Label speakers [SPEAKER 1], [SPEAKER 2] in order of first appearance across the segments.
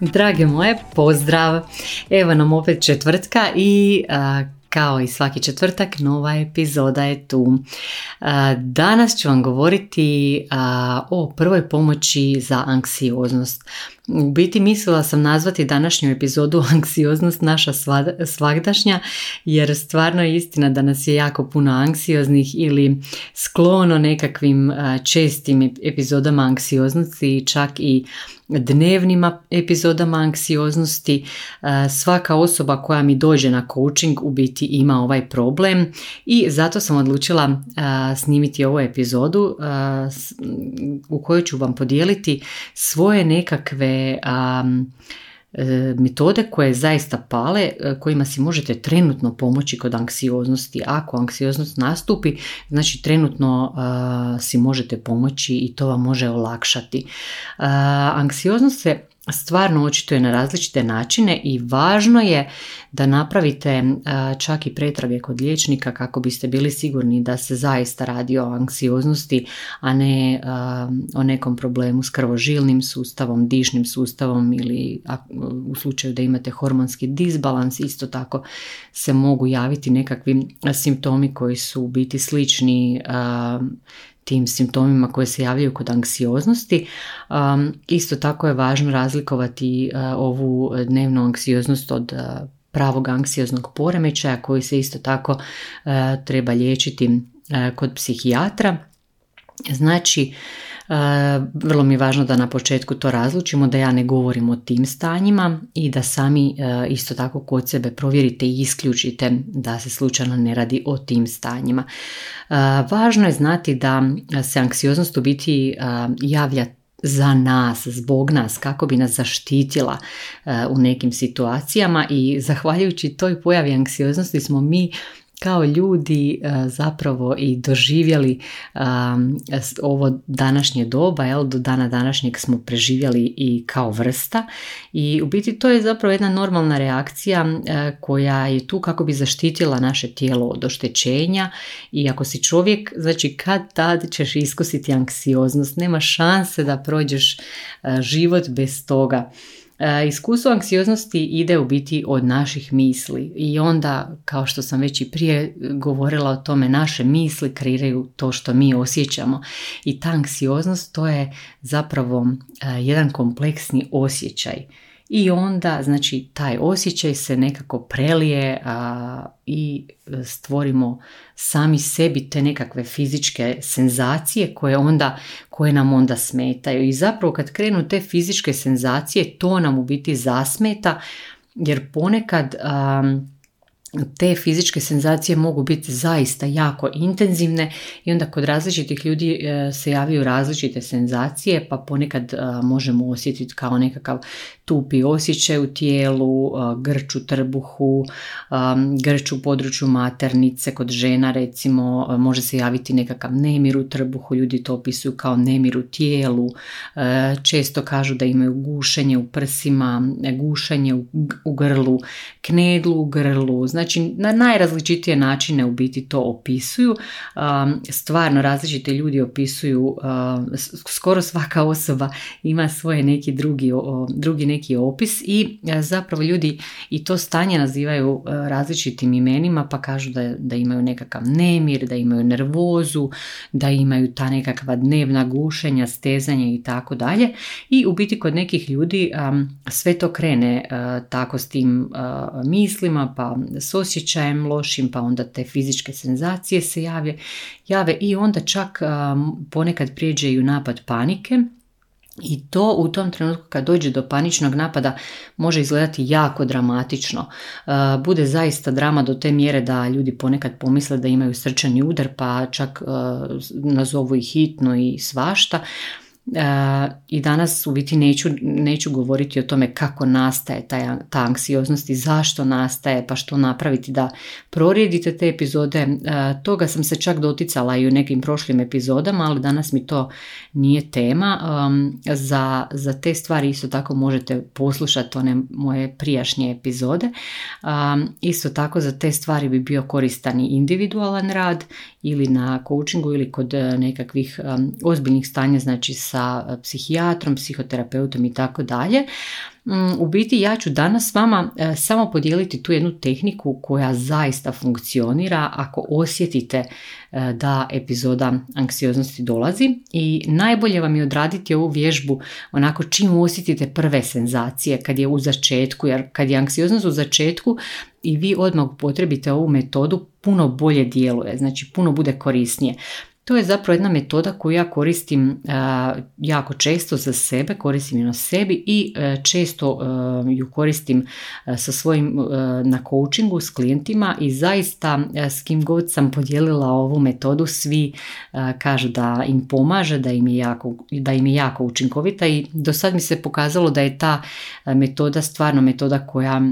[SPEAKER 1] Drage moje, pozdrav! Evo nam opet četvrtka i kao i svaki četvrtak nova epizoda je tu. Danas ću vam govoriti o prvoj pomoći za anksioznost. U biti mislila sam nazvati današnju epizodu anksioznost naša svagdašnja jer stvarno je istina da nas je jako puno anksioznih ili sklono nekakvim čestim epizodama anksioznosti čak i dnevnim epizodama anksioznosti. Svaka osoba koja mi dođe na coaching u biti ima ovaj problem i zato sam odlučila snimiti ovu epizodu u kojoj ću vam podijeliti svoje nekakve E, metode koje zaista pale, e, kojima si možete trenutno pomoći kod anksioznosti. Ako anksioznost nastupi, znači trenutno si možete pomoći i to vam može olakšati. anksioznost se stvarno očituje na različite načine i važno je da napravite čak i pretrage kod liječnika kako biste bili sigurni da se zaista radi o anksioznosti, a ne o nekom problemu s krvožilnim sustavom, dišnim sustavom ili u slučaju da imate hormonski disbalans isto tako se mogu javiti nekakvi simptomi koji su biti slični tim simptomima koje se javljaju kod anksioznosti. Um, isto tako je važno razlikovati uh, ovu dnevnu anksioznost od uh, pravog anksioznog poremećaja koji se isto tako uh, treba liječiti kod psihijatra. Znači, vrlo mi je važno da na početku to razlučimo, da ja ne govorim o tim stanjima i da sami isto tako kod sebe provjerite i isključite da se slučajno ne radi o tim stanjima. Važno je znati da se anksioznost u biti javlja za nas, zbog nas, kako bi nas zaštitila u nekim situacijama i zahvaljujući toj pojavi anksioznosti smo mi kao ljudi e, zapravo i doživjeli ovo današnje doba, jel, do dana današnjeg smo preživjeli i kao vrsta. I u biti to je zapravo jedna normalna reakcija e, koja je tu kako bi zaštitila naše tijelo od oštećenja. I ako si čovjek, znači kad tad ćeš iskusiti anksioznost, nema šanse da prođeš život bez toga. E, iskustvo anksioznosti ide u biti od naših misli. I onda, kao što sam već i prije govorila o tome, naše misli kreiraju to što mi osjećamo. I ta anksioznost to je zapravo e, jedan kompleksni osjećaj i onda znači taj osjećaj se nekako prelije a, i stvorimo sami sebi te nekakve fizičke senzacije koje onda koje nam onda smetaju. I zapravo kad krenu te fizičke senzacije to nam u biti zasmeta jer ponekad te fizičke senzacije mogu biti zaista jako intenzivne i onda kod različitih ljudi e, se javljaju različite senzacije pa ponekad e, možemo osjetiti kao nekakav tupi osjećaj u tijelu, e, grč u trbuhu, grč u području maternice, kod žena recimo može se javiti nekakav nemir u trbuhu, ljudi to opisuju kao nemir u tijelu, često kažu da imaju gušenje u prsima, gušenje u grlu, knedlu u grlu, Znači na najrazličitije načine u biti to opisuju. Stvarno različite ljudi opisuju, skoro svaka osoba ima svoje neki drugi, drugi neki opis i zapravo ljudi i to stanje nazivaju različitim imenima pa kažu da, da imaju nekakav nemir, da imaju nervozu, da imaju ta nekakva dnevna gušenja, stezanja i tako dalje. I u biti kod nekih ljudi sve to krene tako s tim mislima pa s osjećajem lošim, pa onda te fizičke senzacije se jave, jave i onda čak ponekad prijeđe i u napad panike, i to u tom trenutku kad dođe do paničnog napada može izgledati jako dramatično. Bude zaista drama do te mjere da ljudi ponekad pomisle da imaju srčani udar pa čak nazovu i hitno i svašta i danas u biti neću, neću govoriti o tome kako nastaje ta, ta anksioznost i zašto nastaje, pa što napraviti da prorijedite te epizode. Toga sam se čak doticala i u nekim prošlim epizodama, ali danas mi to nije tema. Za, za te stvari isto tako možete poslušati one moje prijašnje epizode. Isto tako za te stvari bi bio koristan i individualan rad ili na coachingu ili kod e, nekakvih ozbiljnih stanja, znači sa e, psihijatrom, psihoterapeutom i tako dalje. Mm, u biti ja ću danas s vama e, samo podijeliti tu jednu tehniku koja zaista funkcionira ako osjetite da epizoda anksioznosti dolazi i najbolje vam je odraditi ovu vježbu onako čim osjetite prve senzacije kad je u začetku jer kad je anksioznost u začetku i vi odmah upotrebite ovu metodu puno bolje djeluje, znači puno bude korisnije. To je zapravo jedna metoda koju ja koristim jako često za sebe, koristim ju na sebi i e, često e, ju koristim e, sa svojim na coachingu s klijentima i zaista s kim god sam podijelila ovu metodu svi kažu da im pomaže, da im je jako, da im je jako učinkovita i do sad mi se pokazalo da je ta metoda stvarno metoda koja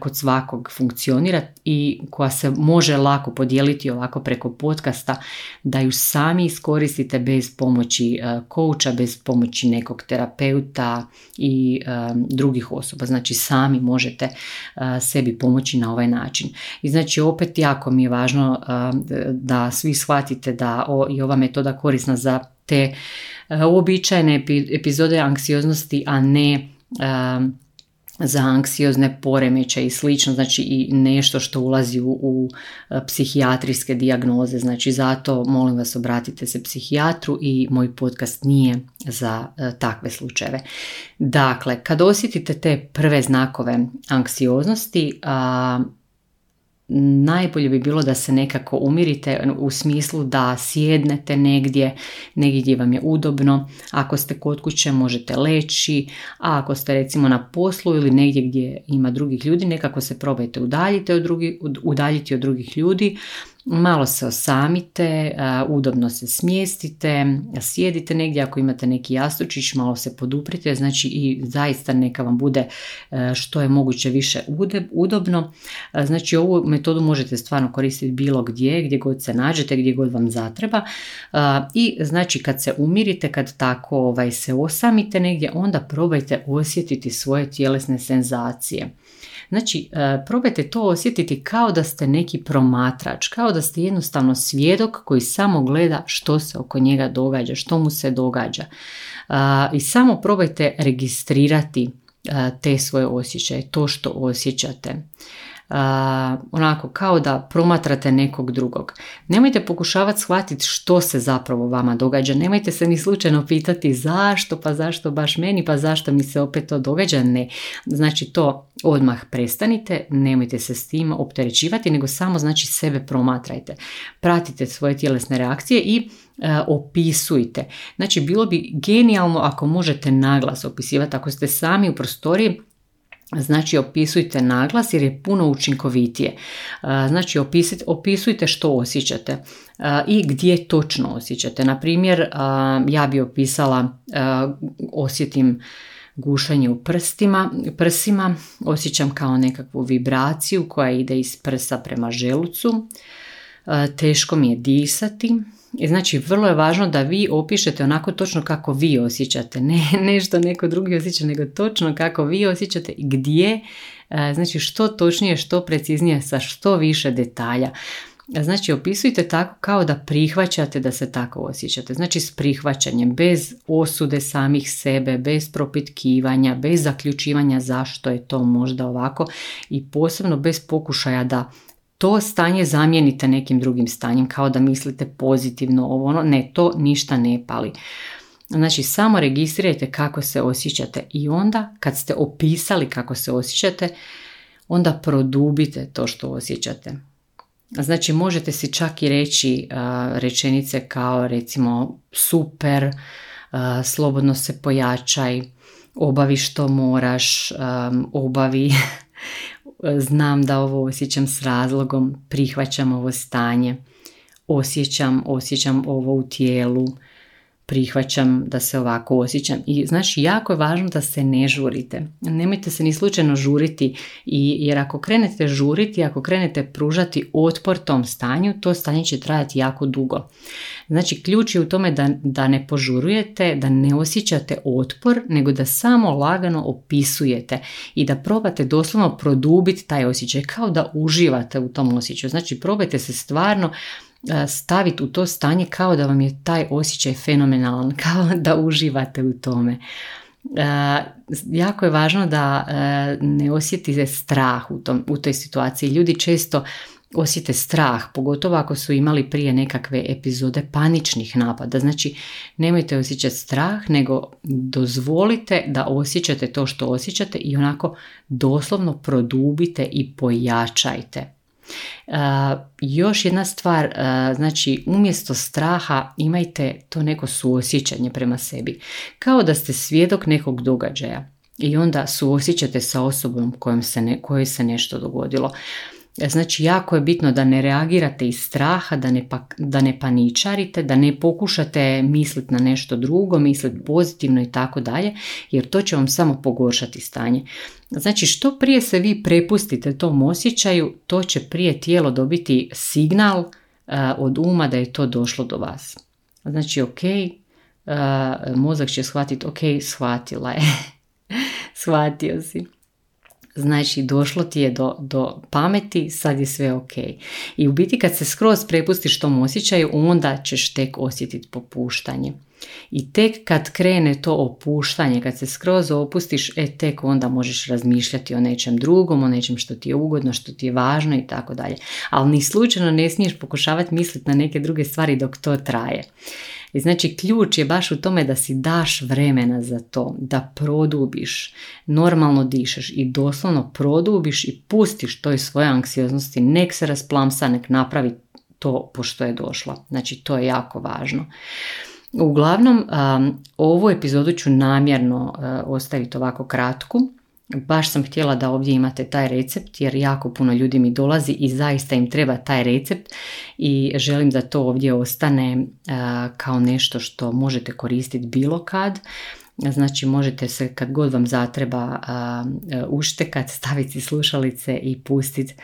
[SPEAKER 1] kod svakog funkcionira i koja se može lako podijeliti ovako preko podcasta da ju sam sami iskoristite bez pomoći kouča, e, bez pomoći nekog terapeuta i e, drugih osoba. Znači sami možete e, sebi pomoći na ovaj način. I znači opet jako mi je važno da svi shvatite da i ova metoda korisna za te uobičajene epizode anksioznosti, a ne za anksiozne poremeće i slično, znači i nešto što ulazi u, u e, psihijatrijske dijagnoze, znači zato molim vas obratite se psihijatru i moj podcast nije za e, takve slučajeve. Dakle, kad osjetite te prve znakove anksioznosti, a, najbolje bi bilo da se nekako umirite u smislu da sjednete negdje, negdje gdje vam je udobno. Ako ste kod kuće možete leći, a ako ste recimo na poslu ili negdje gdje ima drugih ljudi, nekako se probajte udaljiti od, drugi, udaljiti od drugih ljudi malo se osamite, udobno se smjestite, sjedite negdje ako imate neki jastučić, malo se poduprite, znači i zaista neka vam bude što je moguće više udobno. Znači ovu metodu možete stvarno koristiti bilo gdje, gdje god se nađete, gdje god vam zatreba i znači kad se umirite, kad tako ovaj, se osamite negdje, onda probajte osjetiti svoje tjelesne senzacije. Znači, e, probajte to osjetiti kao da ste neki promatrač, kao da ste jednostavno svjedok koji samo gleda što se oko njega događa, što mu se događa. E, I samo probajte registrirati e, te svoje osjećaje, to što osjećate onako kao da promatrate nekog drugog. Nemojte pokušavati shvatiti što se zapravo vama događa. Nemojte se ni slučajno pitati zašto, pa zašto baš meni, pa zašto mi se opet to događa. Ne. Znači to odmah prestanite, nemojte se s tim opterećivati, nego samo znači sebe promatrajte. Pratite svoje tjelesne reakcije i opisujte. Znači bilo bi genijalno ako možete naglas opisivati, ako ste sami u prostoriji, Znači opisujte naglas jer je puno učinkovitije. Znači opisujte što osjećate i gdje točno osjećate. Na primjer, ja bi opisala osjetim gušanje u prstima, prsima, osjećam kao nekakvu vibraciju koja ide iz prsa prema želucu, teško mi je disati, i znači vrlo je važno da vi opišete onako točno kako vi osjećate, ne nešto neko drugi osjeća, nego točno kako vi osjećate i gdje, e, znači što točnije, što preciznije, sa što više detalja. Znači opisujte tako kao da prihvaćate da se tako osjećate. Znači s prihvaćanjem, bez osude samih sebe, bez propitkivanja, bez zaključivanja zašto je to možda ovako i posebno bez pokušaja da to stanje zamijenite nekim drugim stanjem, kao da mislite pozitivno ovo ono, ne, to ništa ne pali. Znači, samo registrirajte kako se osjećate i onda kad ste opisali kako se osjećate, onda produbite to što osjećate. Znači, možete si čak i reći rečenice kao recimo super, slobodno se pojačaj, obavi što moraš, obavi znam da ovo osjećam s razlogom, prihvaćam ovo stanje, osjećam, osjećam ovo u tijelu, prihvaćam da se ovako osjećam. I znači jako je važno da se ne žurite. Nemojte se ni slučajno žuriti i, jer ako krenete žuriti, ako krenete pružati otpor tom stanju, to stanje će trajati jako dugo. Znači ključ je u tome da, da ne požurujete, da ne osjećate otpor, nego da samo lagano opisujete i da probate doslovno produbiti taj osjećaj, kao da uživate u tom osjećaju. Znači probajte se stvarno staviti u to stanje kao da vam je taj osjećaj fenomenalan, kao da uživate u tome. jako je važno da ne osjetite strah u, tom, u toj situaciji. Ljudi često osjete strah, pogotovo ako su imali prije nekakve epizode paničnih napada. Znači, nemojte osjećati strah, nego dozvolite da osjećate to što osjećate i onako doslovno produbite i pojačajte. Još jedna stvar, znači umjesto straha imajte to neko suosjećanje prema sebi. Kao da ste svjedok nekog događaja i onda suosjećate sa osobom kojom se ne, kojoj se nešto dogodilo. Znači, jako je bitno da ne reagirate iz straha, da ne, pa, da ne paničarite, da ne pokušate misliti na nešto drugo, misliti pozitivno i tako dalje, jer to će vam samo pogoršati stanje. Znači, što prije se vi prepustite tom osjećaju, to će prije tijelo dobiti signal uh, od uma da je to došlo do vas. Znači, ok, uh, mozak će shvatiti, ok, shvatila je, shvatio si. Znači došlo ti je do, do pameti, sad je sve ok. I u biti kad se skroz prepustiš tom osjećaju, onda ćeš tek osjetiti popuštanje. I tek kad krene to opuštanje, kad se skroz opustiš, e tek onda možeš razmišljati o nečem drugom, o nečem što ti je ugodno, što ti je važno i tako dalje. Ali ni slučajno ne smiješ pokušavati misliti na neke druge stvari dok to traje. I znači ključ je baš u tome da si daš vremena za to, da produbiš, normalno dišeš i doslovno produbiš i pustiš toj svoje anksioznosti, nek se rasplamsa, nek napravi to pošto je došlo. Znači to je jako važno. Uglavnom, ovu epizodu ću namjerno ostaviti ovako kratku. Baš sam htjela da ovdje imate taj recept jer jako puno ljudi mi dolazi i zaista im treba taj recept i želim da to ovdje ostane uh, kao nešto što možete koristiti bilo kad. Znači možete se kad god vam zatreba uh, uštekat, staviti slušalice i pustiti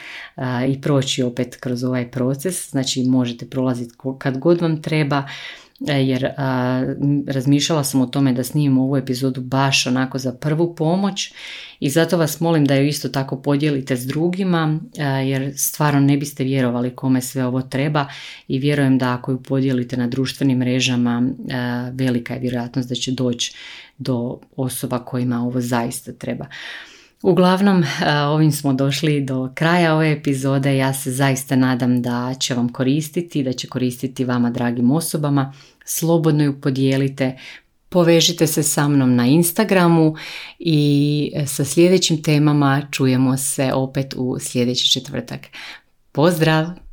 [SPEAKER 1] i proći opet kroz ovaj proces. Znači možete prolaziti kad god vam treba E, jer a, razmišljala sam o tome da snimim ovu epizodu baš onako za prvu pomoć i zato vas molim da ju isto tako podijelite s drugima jer stvarno ne biste vjerovali kome sve ovo treba i vjerujem da ako ju podijelite na društvenim mrežama velika je vjerojatnost da će doći do osoba kojima ovo zaista treba. Uglavnom, ovim smo došli do kraja ove epizode. Ja se zaista nadam da će vam koristiti, da će koristiti vama dragim osobama. Slobodno ju podijelite, povežite se sa mnom na Instagramu i sa sljedećim temama čujemo se opet u sljedeći četvrtak. Pozdrav!